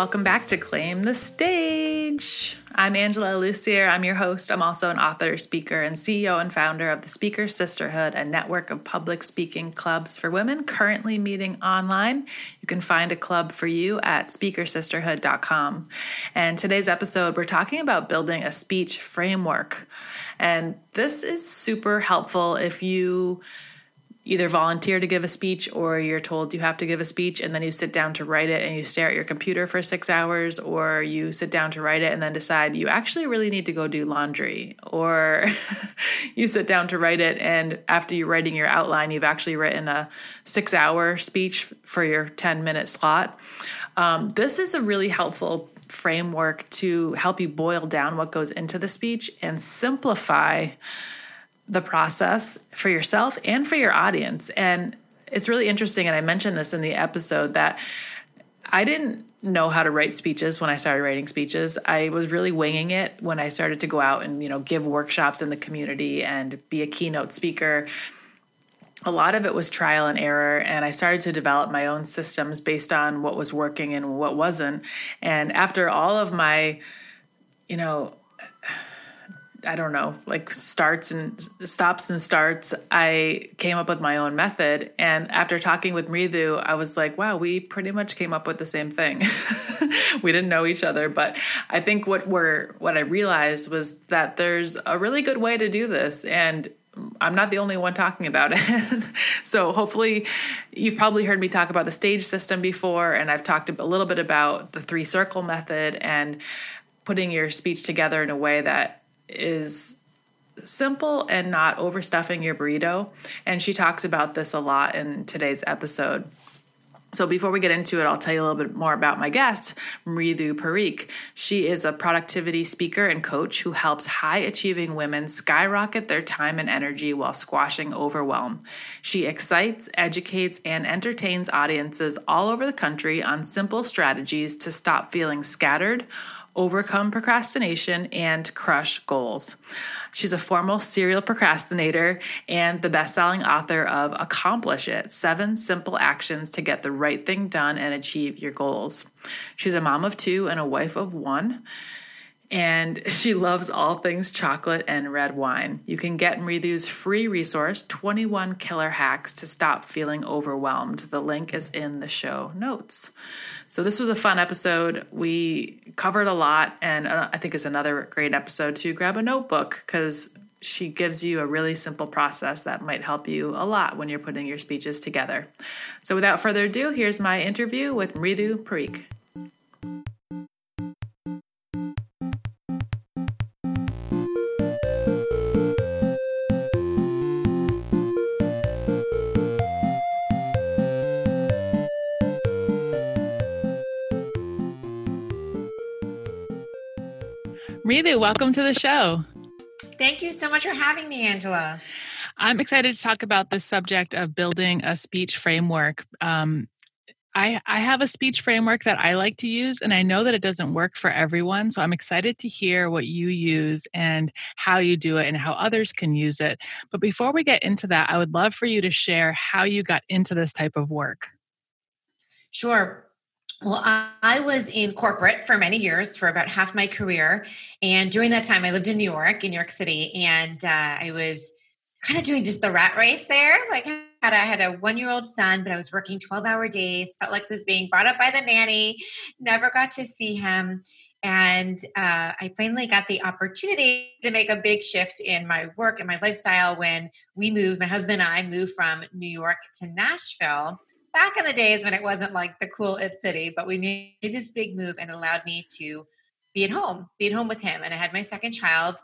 Welcome back to Claim the Stage. I'm Angela Lussier. I'm your host. I'm also an author, speaker, and CEO and founder of the Speaker Sisterhood, a network of public speaking clubs for women currently meeting online. You can find a club for you at speakersisterhood.com. And today's episode, we're talking about building a speech framework. And this is super helpful if you either volunteer to give a speech or you're told you have to give a speech and then you sit down to write it and you stare at your computer for six hours or you sit down to write it and then decide you actually really need to go do laundry or you sit down to write it and after you're writing your outline you've actually written a six hour speech for your 10 minute slot. Um, this is a really helpful framework to help you boil down what goes into the speech and simplify the process for yourself and for your audience. And it's really interesting. And I mentioned this in the episode that I didn't know how to write speeches when I started writing speeches. I was really winging it when I started to go out and, you know, give workshops in the community and be a keynote speaker. A lot of it was trial and error, and I started to develop my own systems based on what was working and what wasn't. And after all of my, you know, I don't know, like starts and stops and starts, I came up with my own method. And after talking with Mridu, I was like, wow, we pretty much came up with the same thing. we didn't know each other, but I think what we're what I realized was that there's a really good way to do this. And I'm not the only one talking about it. so hopefully you've probably heard me talk about the stage system before, and I've talked a little bit about the three circle method and putting your speech together in a way that is simple and not overstuffing your burrito. And she talks about this a lot in today's episode. So before we get into it, I'll tell you a little bit more about my guest, Mridu Parikh. She is a productivity speaker and coach who helps high achieving women skyrocket their time and energy while squashing overwhelm. She excites, educates, and entertains audiences all over the country on simple strategies to stop feeling scattered overcome procrastination, and crush goals. She's a former serial procrastinator and the best selling author of Accomplish It Seven Simple Actions to Get the Right Thing Done and Achieve Your Goals. She's a mom of two and a wife of one and she loves all things chocolate and red wine. You can get Mridu's free resource, 21 Killer Hacks to Stop Feeling Overwhelmed. The link is in the show notes. So, this was a fun episode. We covered a lot, and uh, I think it's another great episode to grab a notebook because she gives you a really simple process that might help you a lot when you're putting your speeches together. So, without further ado, here's my interview with Mridu Parikh. Mridu, welcome to the show. Thank you so much for having me, Angela. I'm excited to talk about the subject of building a speech framework. Um, I, I have a speech framework that I like to use, and I know that it doesn't work for everyone. So I'm excited to hear what you use and how you do it and how others can use it. But before we get into that, I would love for you to share how you got into this type of work. Sure. Well, I was in corporate for many years, for about half my career. And during that time, I lived in New York, in New York City, and uh, I was kind of doing just the rat race there. Like, I had, I had a one year old son, but I was working 12 hour days, felt like I was being brought up by the nanny, never got to see him. And uh, I finally got the opportunity to make a big shift in my work and my lifestyle when we moved, my husband and I moved from New York to Nashville back in the days when it wasn't like the cool it city, but we made this big move and allowed me to be at home, be at home with him. And I had my second child.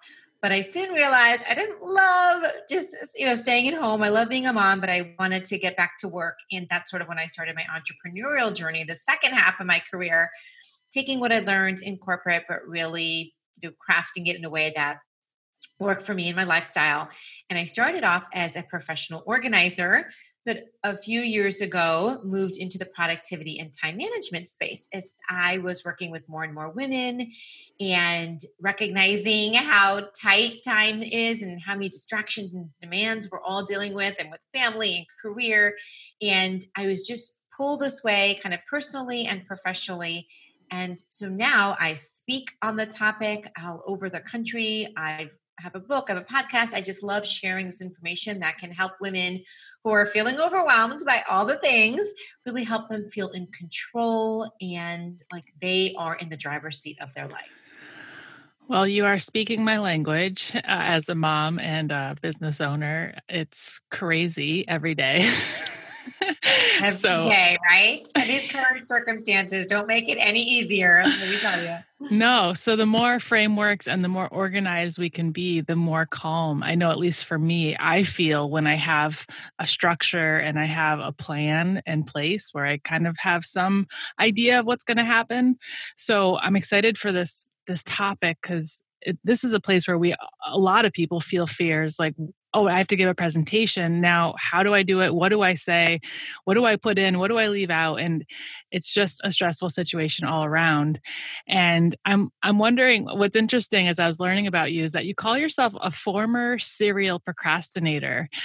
But I soon realized I didn't love just you know staying at home. I love being a mom, but I wanted to get back to work. And that's sort of when I started my entrepreneurial journey, the second half of my career, taking what I learned in corporate, but really you know, crafting it in a way that worked for me and my lifestyle. And I started off as a professional organizer but a few years ago moved into the productivity and time management space as I was working with more and more women and recognizing how tight time is and how many distractions and demands we're all dealing with and with family and career. And I was just pulled this way, kind of personally and professionally. And so now I speak on the topic all over the country. I've have a book, I have a podcast. I just love sharing this information that can help women who are feeling overwhelmed by all the things, really help them feel in control and like they are in the driver's seat of their life. Well, you are speaking my language uh, as a mom and a business owner. It's crazy every day. Every so, day, right? And these current circumstances don't make it any easier, let me tell you. No. So the more frameworks and the more organized we can be, the more calm. I know, at least for me, I feel when I have a structure and I have a plan in place where I kind of have some idea of what's going to happen. So I'm excited for this this topic because this is a place where we a lot of people feel fears like oh, I have to give a presentation. Now, how do I do it? What do I say? What do I put in? What do I leave out? And it's just a stressful situation all around. And I'm I'm wondering what's interesting as I was learning about you is that you call yourself a former serial procrastinator.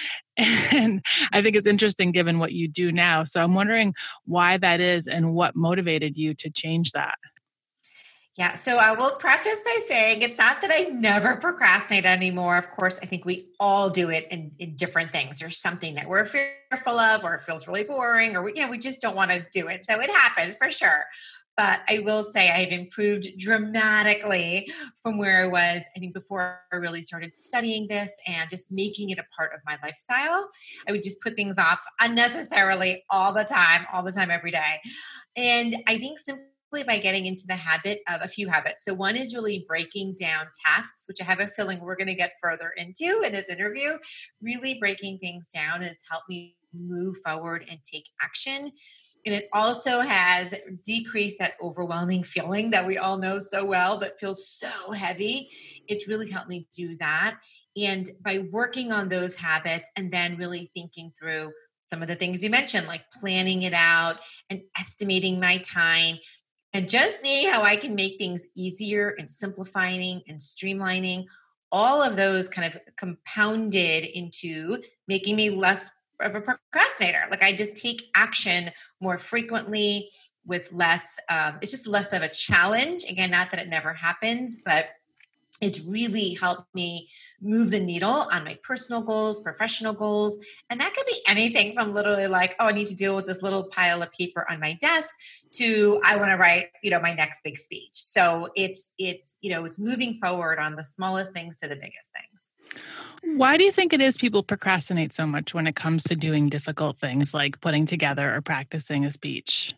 And I think it's interesting given what you do now. So I'm wondering why that is and what motivated you to change that. Yeah, so I will preface by saying it's not that I never procrastinate anymore. Of course, I think we all do it in, in different things. There's something that we're fearful of, or it feels really boring, or we, you know, we just don't want to do it. So it happens for sure. But I will say I've improved dramatically from where I was, I think, before I really started studying this and just making it a part of my lifestyle. I would just put things off unnecessarily all the time, all the time, every day. And I think simply by getting into the habit of a few habits. So, one is really breaking down tasks, which I have a feeling we're going to get further into in this interview. Really breaking things down has helped me move forward and take action. And it also has decreased that overwhelming feeling that we all know so well that feels so heavy. It's really helped me do that. And by working on those habits and then really thinking through some of the things you mentioned, like planning it out and estimating my time, and just seeing how I can make things easier and simplifying and streamlining, all of those kind of compounded into making me less of a procrastinator. Like I just take action more frequently with less, um, it's just less of a challenge. Again, not that it never happens, but it's really helped me move the needle on my personal goals, professional goals. And that could be anything from literally like, oh, I need to deal with this little pile of paper on my desk to I want to write, you know, my next big speech. So it's it's, you know, it's moving forward on the smallest things to the biggest things. Why do you think it is people procrastinate so much when it comes to doing difficult things like putting together or practicing a speech?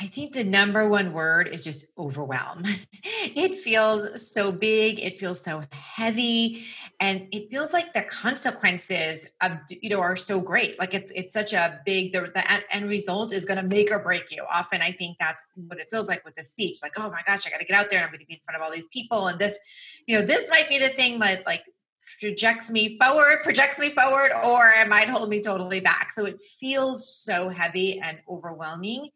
I think the number one word is just overwhelm. it feels so big, it feels so heavy, and it feels like the consequences of you know are so great. Like it's it's such a big the, the end result is going to make or break you. Often I think that's what it feels like with the speech. Like, oh my gosh, I got to get out there and I'm going to be in front of all these people and this, you know, this might be the thing that like projects me forward, projects me forward, or it might hold me totally back. So it feels so heavy and overwhelming.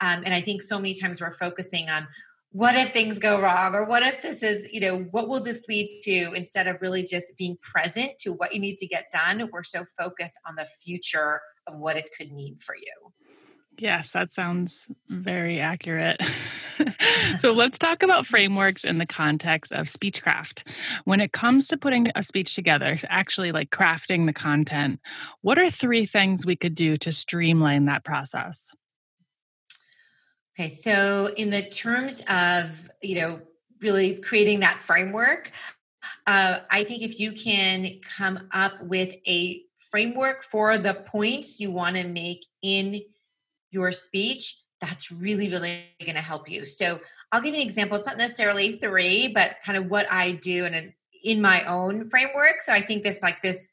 Um, and I think so many times we're focusing on what if things go wrong or what if this is, you know, what will this lead to instead of really just being present to what you need to get done. We're so focused on the future of what it could mean for you. Yes, that sounds very accurate. so let's talk about frameworks in the context of speechcraft. When it comes to putting a speech together, actually like crafting the content, what are three things we could do to streamline that process? Okay, so in the terms of, you know, really creating that framework, uh, I think if you can come up with a framework for the points you want to make in your speech, that's really, really going to help you. So I'll give you an example. It's not necessarily three, but kind of what I do in an, in my own framework. So I think this like this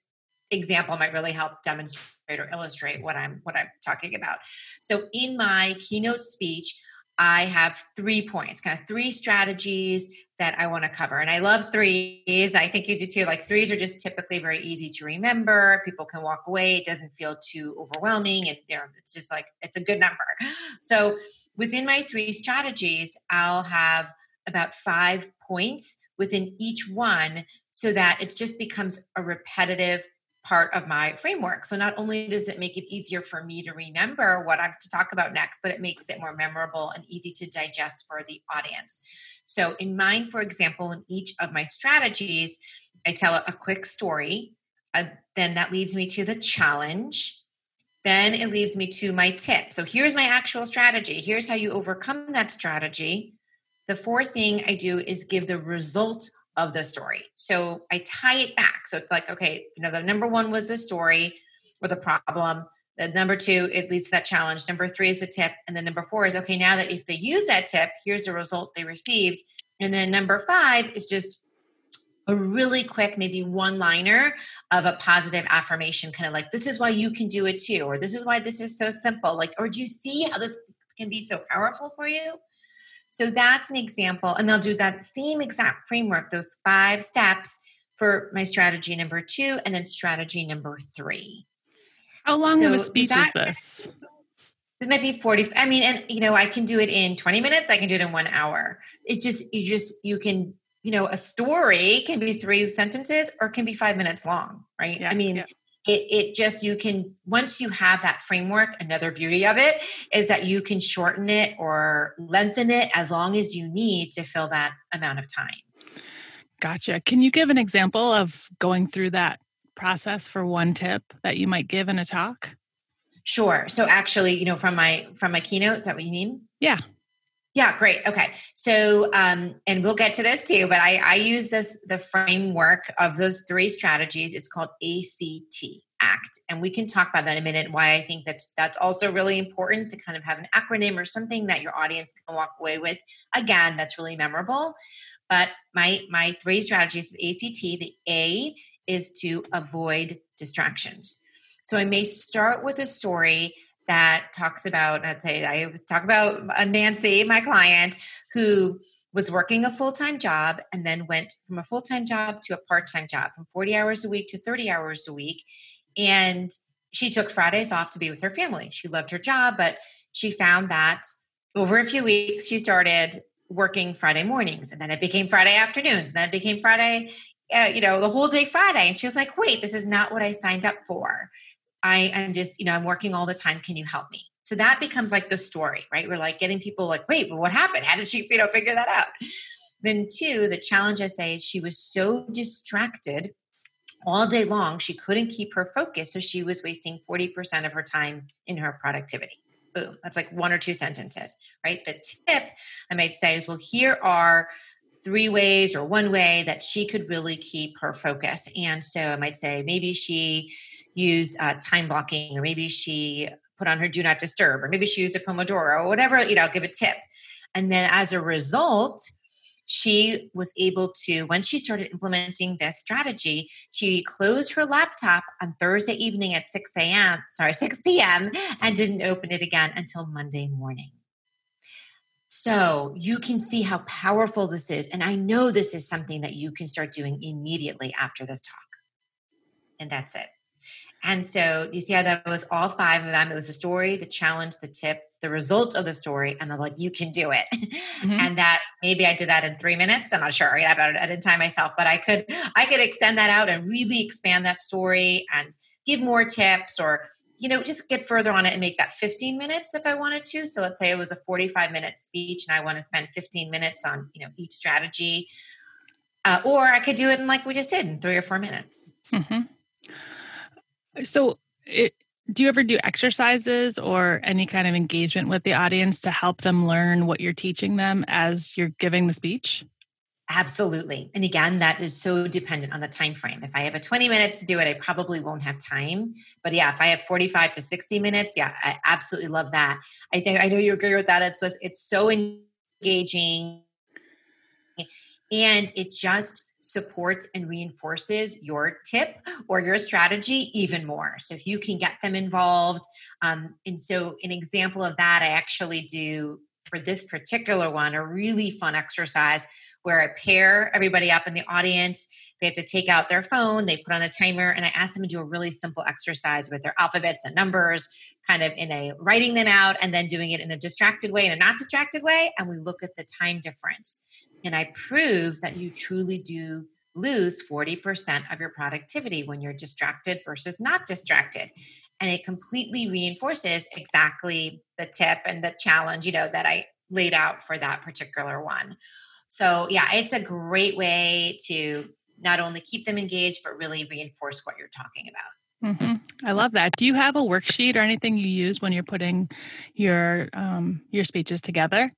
example might really help demonstrate or illustrate what I'm what I'm talking about. So in my keynote speech, I have three points, kind of three strategies that I want to cover. And I love threes. I think you do too. Like threes are just typically very easy to remember. People can walk away. It doesn't feel too overwhelming. And it's just like, it's a good number. So within my three strategies, I'll have about five points within each one so that it just becomes a repetitive part of my framework. So not only does it make it easier for me to remember what I'm to talk about next, but it makes it more memorable and easy to digest for the audience. So in mine, for example, in each of my strategies, I tell a quick story. Uh, then that leads me to the challenge. Then it leads me to my tip. So here's my actual strategy. Here's how you overcome that strategy. The fourth thing I do is give the result of the story. So I tie it back. So it's like, okay, you know, the number one was the story or the problem. The number two, it leads to that challenge. Number three is a tip. And then number four is, okay, now that if they use that tip, here's the result they received. And then number five is just a really quick, maybe one liner of a positive affirmation, kind of like, this is why you can do it too, or this is why this is so simple. Like, or do you see how this can be so powerful for you? So that's an example. And they'll do that same exact framework, those five steps for my strategy number two and then strategy number three. How long so of a speech that, is this? This might be 40. I mean, and you know, I can do it in 20 minutes, I can do it in one hour. It just, you just, you can, you know, a story can be three sentences or can be five minutes long, right? Yeah, I mean, yeah it, it just you can once you have that framework another beauty of it is that you can shorten it or lengthen it as long as you need to fill that amount of time. Gotcha. Can you give an example of going through that process for one tip that you might give in a talk? Sure. So actually you know from my from my keynote is that what you mean? Yeah yeah, great. Okay. So, um, and we'll get to this too, but I, I use this, the framework of those three strategies. It's called ACT, ACT. And we can talk about that in a minute, why I think that's, that's also really important to kind of have an acronym or something that your audience can walk away with. Again, that's really memorable. But my, my three strategies is ACT. The A is to avoid distractions. So I may start with a story that talks about, I'd say, I was talk about uh, Nancy, my client, who was working a full time job and then went from a full time job to a part time job, from 40 hours a week to 30 hours a week. And she took Fridays off to be with her family. She loved her job, but she found that over a few weeks, she started working Friday mornings and then it became Friday afternoons and then it became Friday, uh, you know, the whole day Friday. And she was like, wait, this is not what I signed up for. I am just, you know, I'm working all the time. Can you help me? So that becomes like the story, right? We're like getting people like, wait, but what happened? How did she, you know, figure that out? Then two, the challenge I say is she was so distracted all day long, she couldn't keep her focus. So she was wasting 40% of her time in her productivity. Boom. That's like one or two sentences, right? The tip I might say is, well, here are three ways or one way that she could really keep her focus. And so I might say maybe she used uh, time blocking, or maybe she put on her do not disturb, or maybe she used a Pomodoro, or whatever, you know, give a tip. And then as a result, she was able to, when she started implementing this strategy, she closed her laptop on Thursday evening at 6 a.m., sorry, 6 p.m., and didn't open it again until Monday morning. So you can see how powerful this is. And I know this is something that you can start doing immediately after this talk. And that's it. And so you see how that was all five of them. It was the story, the challenge, the tip, the result of the story, and they're like, you can do it. Mm-hmm. and that maybe I did that in three minutes. I'm not sure. I, I didn't time myself, but I could I could extend that out and really expand that story and give more tips or you know just get further on it and make that 15 minutes if I wanted to. So let's say it was a 45 minute speech and I want to spend 15 minutes on you know each strategy. Uh, or I could do it in like we just did in three or four minutes. Mm-hmm. So, it, do you ever do exercises or any kind of engagement with the audience to help them learn what you're teaching them as you're giving the speech? Absolutely. And again, that is so dependent on the time frame. If I have a 20 minutes to do it, I probably won't have time. But yeah, if I have 45 to 60 minutes, yeah, I absolutely love that. I think I know you agree with that. It's it's so engaging and it just supports and reinforces your tip or your strategy even more. So if you can get them involved, um, and so an example of that, I actually do for this particular one a really fun exercise where I pair everybody up in the audience. They have to take out their phone, they put on a timer, and I ask them to do a really simple exercise with their alphabets and numbers, kind of in a writing them out and then doing it in a distracted way, in a not distracted way. And we look at the time difference and I prove that you truly do lose 40% of your productivity when you're distracted versus not distracted. And it completely reinforces exactly the tip and the challenge, you know, that I laid out for that particular one. So, yeah, it's a great way to not only keep them engaged, but really reinforce what you're talking about. Mm-hmm. I love that. Do you have a worksheet or anything you use when you're putting your um, your speeches together?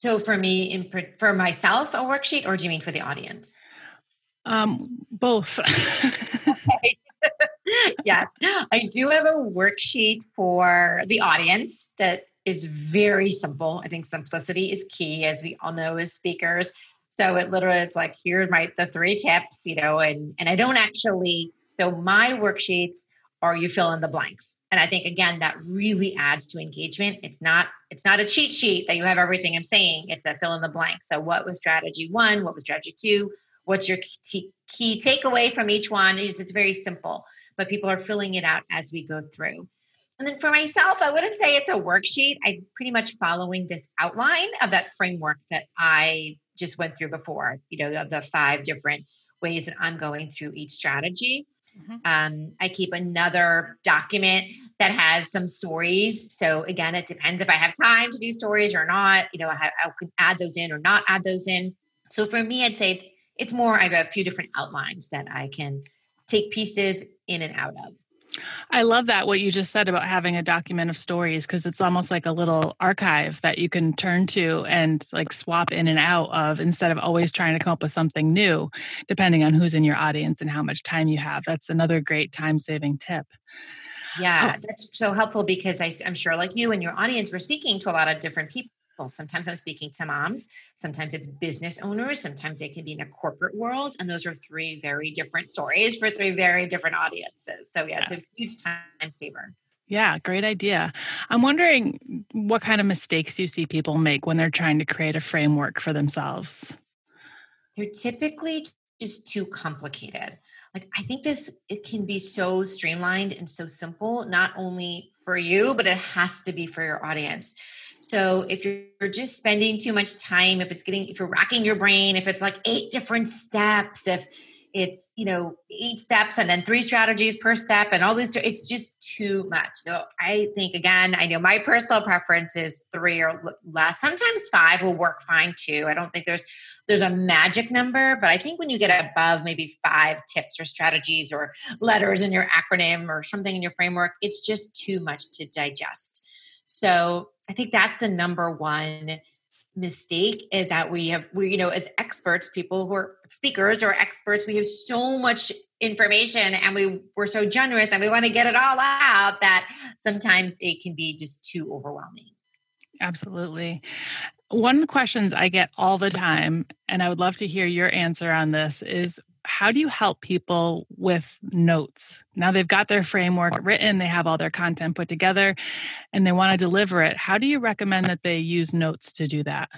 So for me, in, for myself, a worksheet, or do you mean for the audience? Um, both. yes, I do have a worksheet for the audience that is very simple. I think simplicity is key, as we all know as speakers. So it literally it's like here are my the three tips, you know, and and I don't actually. So my worksheets are you fill in the blanks. And i think again that really adds to engagement. It's not it's not a cheat sheet that you have everything i'm saying. It's a fill in the blank. So what was strategy one? What was strategy two? What's your key, key takeaway from each one? It's, it's very simple but people are filling it out as we go through. And then for myself i wouldn't say it's a worksheet. I'm pretty much following this outline of that framework that i just went through before you know the, the five different ways that i'm going through each strategy Mm-hmm. Um, I keep another document that has some stories. So again, it depends if I have time to do stories or not. You know, I, I can add those in or not add those in. So for me, I'd say it's it's more. I have a few different outlines that I can take pieces in and out of. I love that what you just said about having a document of stories because it's almost like a little archive that you can turn to and like swap in and out of instead of always trying to come up with something new, depending on who's in your audience and how much time you have. That's another great time saving tip. Yeah, oh. that's so helpful because I, I'm sure, like you and your audience, we're speaking to a lot of different people Sometimes I'm speaking to moms, sometimes it's business owners, sometimes it can be in a corporate world. And those are three very different stories for three very different audiences. So, yeah, it's a huge time saver. Yeah, great idea. I'm wondering what kind of mistakes you see people make when they're trying to create a framework for themselves. They're typically just too complicated. Like I think this it can be so streamlined and so simple not only for you but it has to be for your audience. So if you're just spending too much time, if it's getting, if you're racking your brain, if it's like eight different steps, if it's you know eight steps and then three strategies per step and all these it's just too much. So i think again i know my personal preference is three or less. Sometimes five will work fine too. I don't think there's there's a magic number but i think when you get above maybe five tips or strategies or letters in your acronym or something in your framework it's just too much to digest so I think that's the number one mistake is that we have we you know as experts people who are speakers or experts we have so much information and we we're so generous and we want to get it all out that sometimes it can be just too overwhelming. Absolutely. One of the questions i get all the time and i would love to hear your answer on this is how do you help people with notes? Now they've got their framework written, they have all their content put together, and they want to deliver it. How do you recommend that they use notes to do that?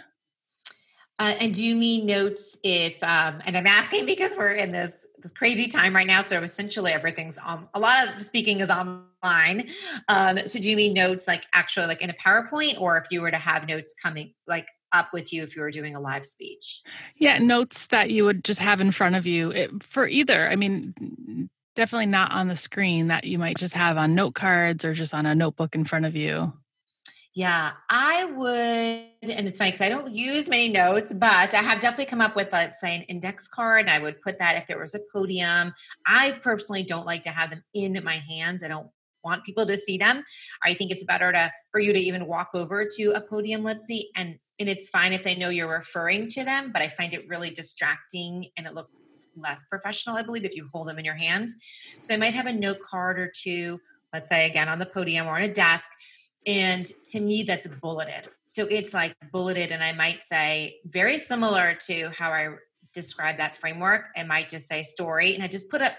Uh, and do you mean notes if, um, and I'm asking because we're in this, this crazy time right now. So essentially everything's on, a lot of speaking is online. Um, so do you mean notes like actually like in a PowerPoint or if you were to have notes coming like up with you if you were doing a live speech? Yeah, notes that you would just have in front of you it, for either. I mean, definitely not on the screen that you might just have on note cards or just on a notebook in front of you. Yeah, I would, and it's funny because I don't use many notes, but I have definitely come up with, let's say, an index card, and I would put that if there was a podium. I personally don't like to have them in my hands. I don't want people to see them. I think it's better to for you to even walk over to a podium, let's see, and and it's fine if they know you're referring to them, but I find it really distracting and it looks less professional, I believe, if you hold them in your hands. So I might have a note card or two, let's say again on the podium or on a desk. And to me, that's bulleted. So it's like bulleted, and I might say very similar to how I describe that framework. I might just say story, and I just put a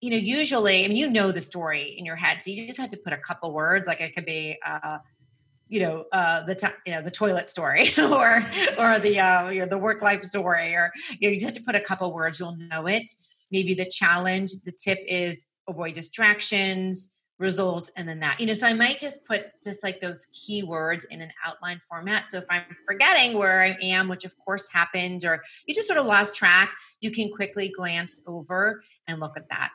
you know, usually, I mean, you know the story in your head, so you just have to put a couple words. Like it could be, uh, you know uh, the you know, the toilet story or or the uh, you know, the work life story or you know you just have to put a couple words you'll know it. Maybe the challenge the tip is avoid distractions result and then that. You know so i might just put just like those keywords in an outline format. So if i'm forgetting where i am which of course happens or you just sort of lost track you can quickly glance over and look at that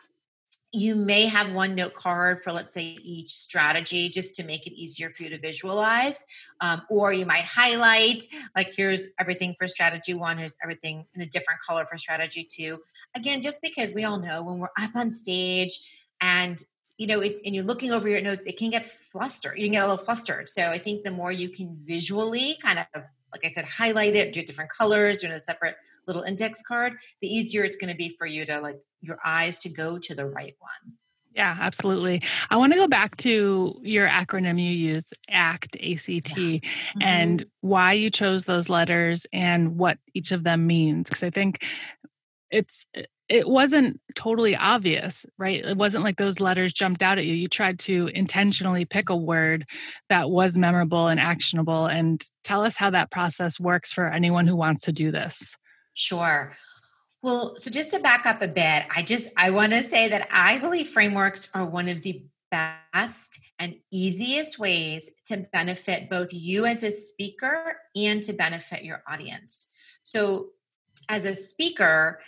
you may have one note card for let's say each strategy just to make it easier for you to visualize um, or you might highlight like here's everything for strategy one here's everything in a different color for strategy two again just because we all know when we're up on stage and you know, it, and you're looking over your notes, it can get flustered. You can get a little flustered. So I think the more you can visually kind of, like I said, highlight it, do different colors, do it in a separate little index card, the easier it's going to be for you to like your eyes to go to the right one. Yeah, absolutely. I want to go back to your acronym you use, ACT, ACT, yeah. mm-hmm. and why you chose those letters and what each of them means. Because I think it's it wasn't totally obvious, right? It wasn't like those letters jumped out at you. You tried to intentionally pick a word that was memorable and actionable. And tell us how that process works for anyone who wants to do this. Sure. Well, so just to back up a bit, I just I want to say that I believe frameworks are one of the best and easiest ways to benefit both you as a speaker and to benefit your audience. So as a speaker,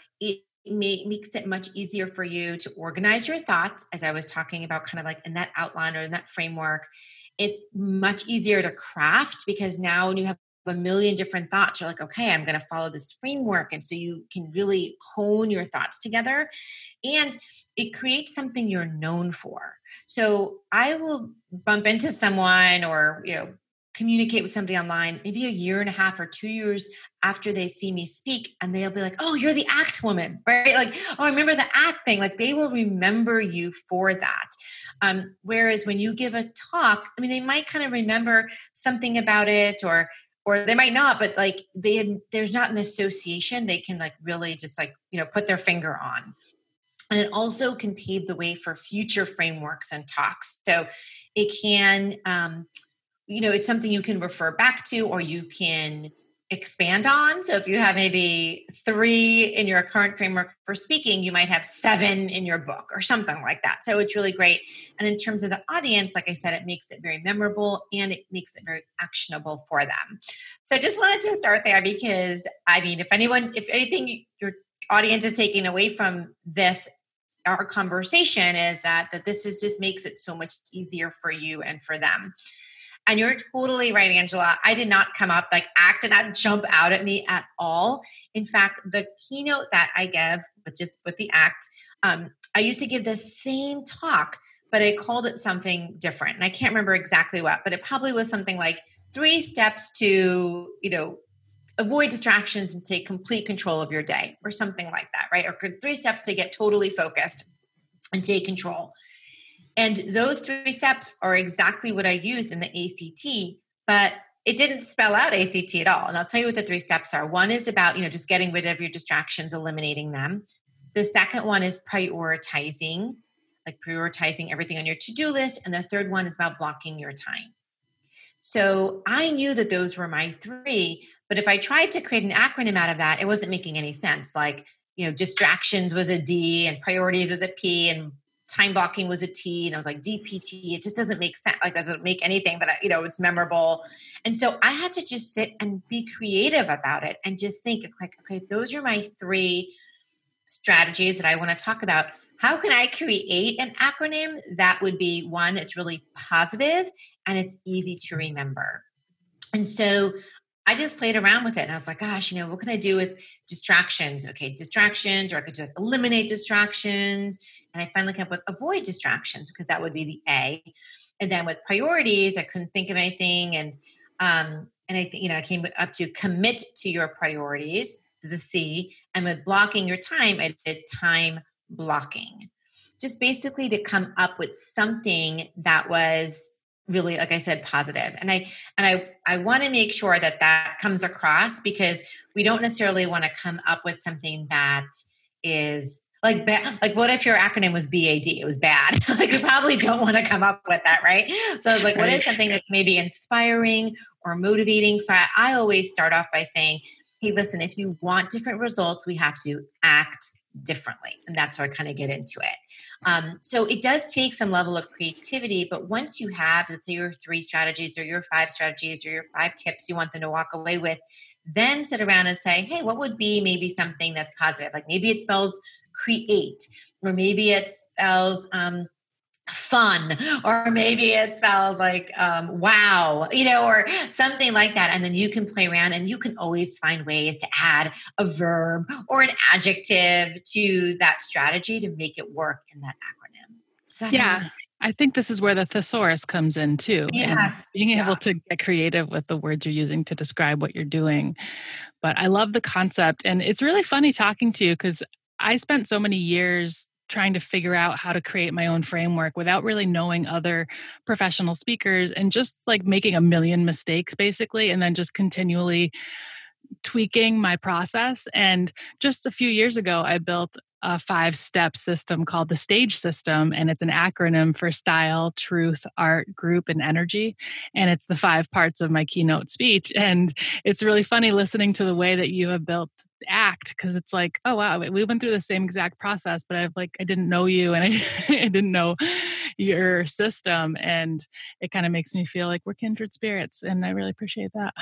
it makes it much easier for you to organize your thoughts, as I was talking about, kind of like in that outline or in that framework. It's much easier to craft because now when you have a million different thoughts, you're like, okay, I'm going to follow this framework. And so you can really hone your thoughts together. And it creates something you're known for. So I will bump into someone or, you know, communicate with somebody online maybe a year and a half or two years after they see me speak and they'll be like oh you're the act woman right? Like oh i remember the act thing. Like they will remember you for that. Um, whereas when you give a talk i mean they might kind of remember something about it or or they might not but like they there's not an association they can like really just like you know put their finger on. And it also can pave the way for future frameworks and talks. So it can um, you know it's something you can refer back to or you can expand on. So if you have maybe three in your current framework for speaking you might have seven in your book or something like that. So it's really great. And in terms of the audience like i said it makes it very memorable and it makes it very actionable for them. So i just wanted to start there because i mean if anyone if anything your audience is taking away from this our conversation is that that this is just makes it so much easier for you and for them and you're totally right, Angela. I did not come up like act did not jump out at me at all. In fact, the keynote that I give with just with the act, um, I used to give the same talk, but I called it something different. And I can't remember exactly what, but it probably was something like three steps to, you know, avoid distractions and take complete control of your day or something like that, right? Or three steps to get totally focused and take control. And those three steps are exactly what I use in the ACT, but it didn't spell out ACT at all. And I'll tell you what the three steps are. One is about, you know, just getting rid of your distractions, eliminating them. The second one is prioritizing, like prioritizing everything on your to-do list, and the third one is about blocking your time. So I knew that those were my three, but if I tried to create an acronym out of that, it wasn't making any sense. Like, you know, distractions was a D and priorities was a P and time blocking was a T, and I was like DPT. It just doesn't make sense. Like doesn't make anything that I, you know it's memorable. And so I had to just sit and be creative about it and just think like, okay, those are my three strategies that I want to talk about. How can I create an acronym that would be one? It's really positive and it's easy to remember. And so I just played around with it and I was like, gosh, you know, what can I do with distractions? Okay, distractions, or I could do eliminate distractions and I finally came up with avoid distractions because that would be the A. And then with priorities, I couldn't think of anything. And um, and I you know I came up to commit to your priorities. A C. And with blocking your time, I did time blocking. Just basically to come up with something that was really like i said positive and i and i i want to make sure that that comes across because we don't necessarily want to come up with something that is like bad like what if your acronym was bad it was bad like you probably don't want to come up with that right so i was like what is something that's maybe inspiring or motivating so I, I always start off by saying hey listen if you want different results we have to act differently. And that's how I kind of get into it. Um, so it does take some level of creativity, but once you have, let's say, your three strategies or your five strategies or your five tips you want them to walk away with, then sit around and say, hey, what would be maybe something that's positive? Like maybe it spells create, or maybe it spells um, fun or maybe it spells like um, wow you know or something like that and then you can play around and you can always find ways to add a verb or an adjective to that strategy to make it work in that acronym yeah I think this is where the thesaurus comes in too. Yes. Being able to get creative with the words you're using to describe what you're doing. But I love the concept. And it's really funny talking to you because I spent so many years trying to figure out how to create my own framework without really knowing other professional speakers and just like making a million mistakes basically and then just continually tweaking my process. And just a few years ago i built a five step system called the stage system and it's an acronym for style truth art group and energy and it's the five parts of my keynote speech. And it's really funny listening to the way that you have built act because it's like oh wow we went through the same exact process but i've like i didn't know you and i, I didn't know your system and it kind of makes me feel like we're kindred spirits and i really appreciate that.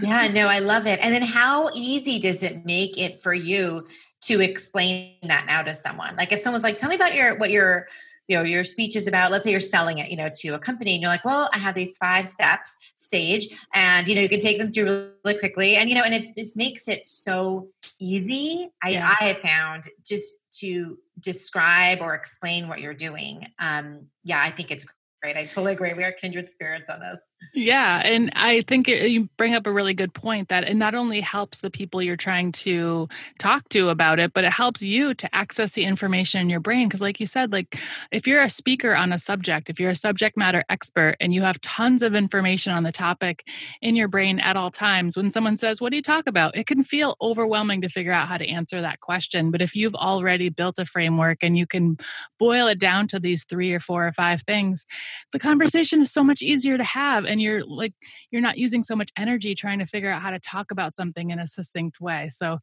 Yeah no i love it and then how easy does it make it for you to explain that now to someone? Like if someone's like tell me about your what your you know your speech is about let's say you're selling it you know to a company and you're like well i have these five steps stage and you know you can take them through really quickly and you know and it just makes it so easy i yeah. i have found just to describe or explain what you're doing um yeah i think it's I totally agree. We are kindred spirits on this. Yeah. And I think it, you bring up a really good point that it not only helps the people you're trying to talk to about it, but it helps you to access the information in your brain. Because, like you said, like if you're a speaker on a subject, if you're a subject matter expert and you have tons of information on the topic in your brain at all times, when someone says, What do you talk about? it can feel overwhelming to figure out how to answer that question. But if you've already built a framework and you can boil it down to these three or four or five things, the conversation is so much easier to have and you're like you're not using so much energy trying to figure out how to talk about something in a succinct way so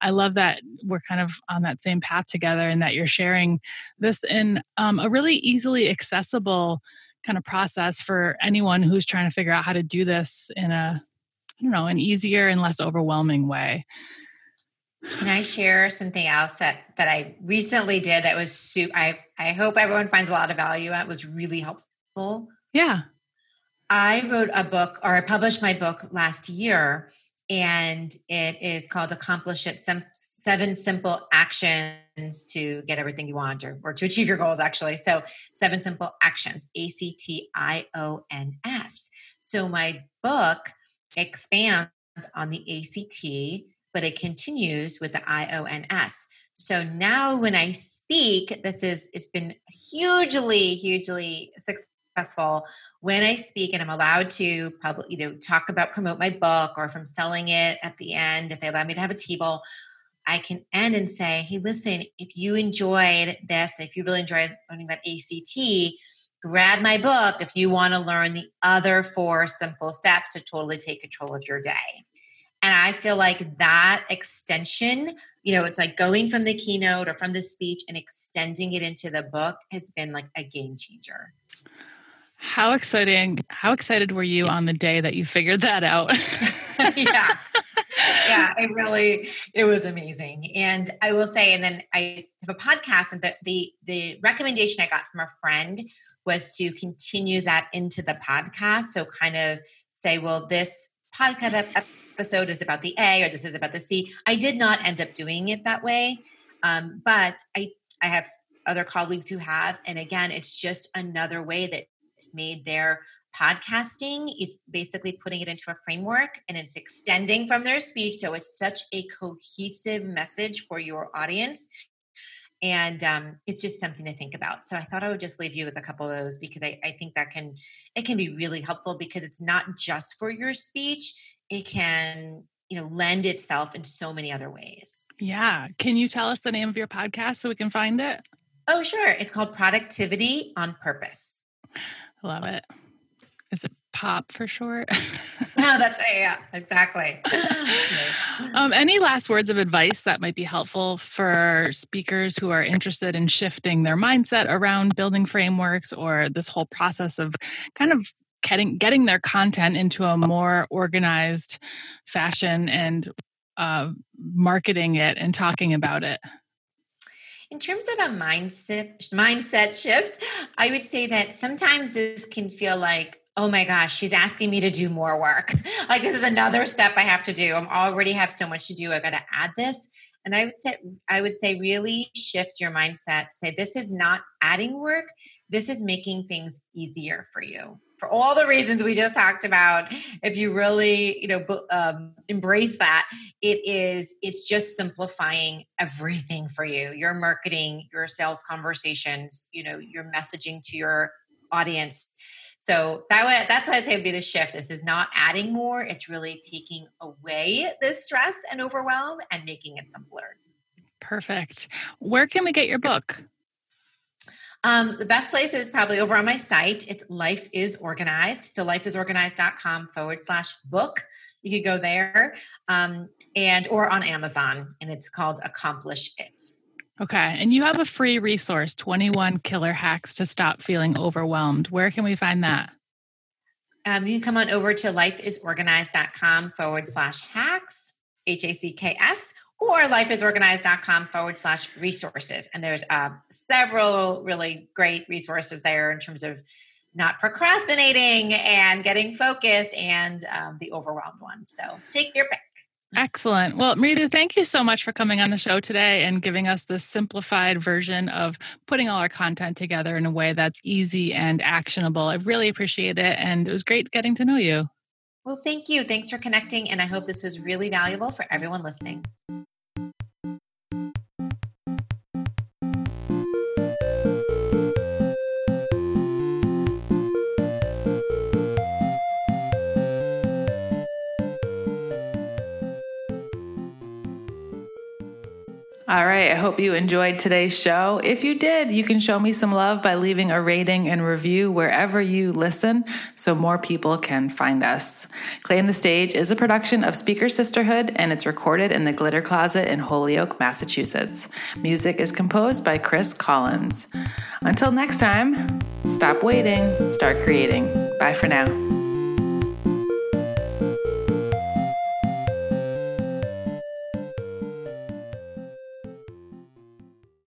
i love that we're kind of on that same path together and that you're sharing this in um, a really easily accessible kind of process for anyone who's trying to figure out how to do this in a I don't know, an easier and less overwhelming way. Can I share something else that that I recently did that was su- I I hope everyone finds a lot of value. It was really helpful. Yeah. I wrote a book or I published my book last year and it is called Accomplish It Seven Simple Actions to Get Everything You Want or, or to Achieve Your Goals, actually. So, seven simple actions, A C T I O N S. So, my book expands on the ACT but it continues with the IONS. So now when I speak, this is it's been hugely, hugely successful when I speak and I'm allowed to public, you know, talk about promote my book or if I'm selling it at the end, if they allow me to have a table, I can end and say, hey, listen, if you enjoyed this, if you really enjoyed learning about ACT, grab my book if you want to learn the other four simple steps to totally take control of your day. And I feel like that extension, you know, it's like going from the keynote or from the speech and extending it into the book has been like a game changer. How exciting. How excited were you on the day that you figured that out? yeah. Yeah, it really it was amazing. And I will say and then I have a podcast and the the the recommendation I got from a friend was to continue that into the podcast. So kind of say, well, this podcast episode is about the A or this is about the C. I did not end up doing it that way, um, but I I have other colleagues who have, and again, it's just another way that made their podcasting. It's basically putting it into a framework and it's extending from their speech, so it's such a cohesive message for your audience. And um, it's just something to think about. So I thought I would just leave you with a couple of those because I, I think that can it can be really helpful because it's not just for your speech it can you know lend itself in so many other ways yeah can you tell us the name of your podcast so we can find it oh sure it's called productivity on purpose i love it is it pop for short. no, that's. Yeah, exactly. um, any last words of advice that might be helpful for speakers who are interested in shifting their mindset around building frameworks or this whole process of kind of getting getting their content into a more organized fashion and uh, marketing it and talking about it? In terms of a mindset mindset shift, I would say that sometimes this can feel like, oh my gosh, she's asking me to do more work. like this is another step I have to do. I'm already have so much to do. I got to add this. And I would say I would say really shift your mindset. Say this is not adding work. This is making things easier for you for all the reasons we just talked about if you really you know um, embrace that it is it's just simplifying everything for you your marketing your sales conversations you know your messaging to your audience so that way, that's what I'd say would be the shift. This is not adding more; it's really taking away the stress and overwhelm and making it simpler. Perfect. Where can we get your book? Um, the best place is probably over on my site. It's Life is Organized. So lifeisorganized.com forward slash book. You could go there um, and or on Amazon, and it's called Accomplish It. Okay. And you have a free resource 21 killer hacks to stop feeling overwhelmed. Where can we find that? Um, you can come on over to lifeisorganized.com forward slash hacks, H A C K S, or lifeisorganized.com forward slash resources. And there's uh, several really great resources there in terms of not procrastinating and getting focused and um, the overwhelmed one. So take your pick. Excellent. Well, Mridu, thank you so much for coming on the show today and giving us this simplified version of putting all our content together in a way that's easy and actionable. I really appreciate it. And it was great getting to know you. Well, thank you. Thanks for connecting. And I hope this was really valuable for everyone listening. All right. I hope you enjoyed today's show. If you did, you can show me some love by leaving a rating and review wherever you listen so more people can find us. Claim the Stage is a production of Speaker Sisterhood and it's recorded in the Glitter Closet in Holyoke, Massachusetts. Music is composed by Chris Collins. Until next time, stop waiting, start creating. Bye for now.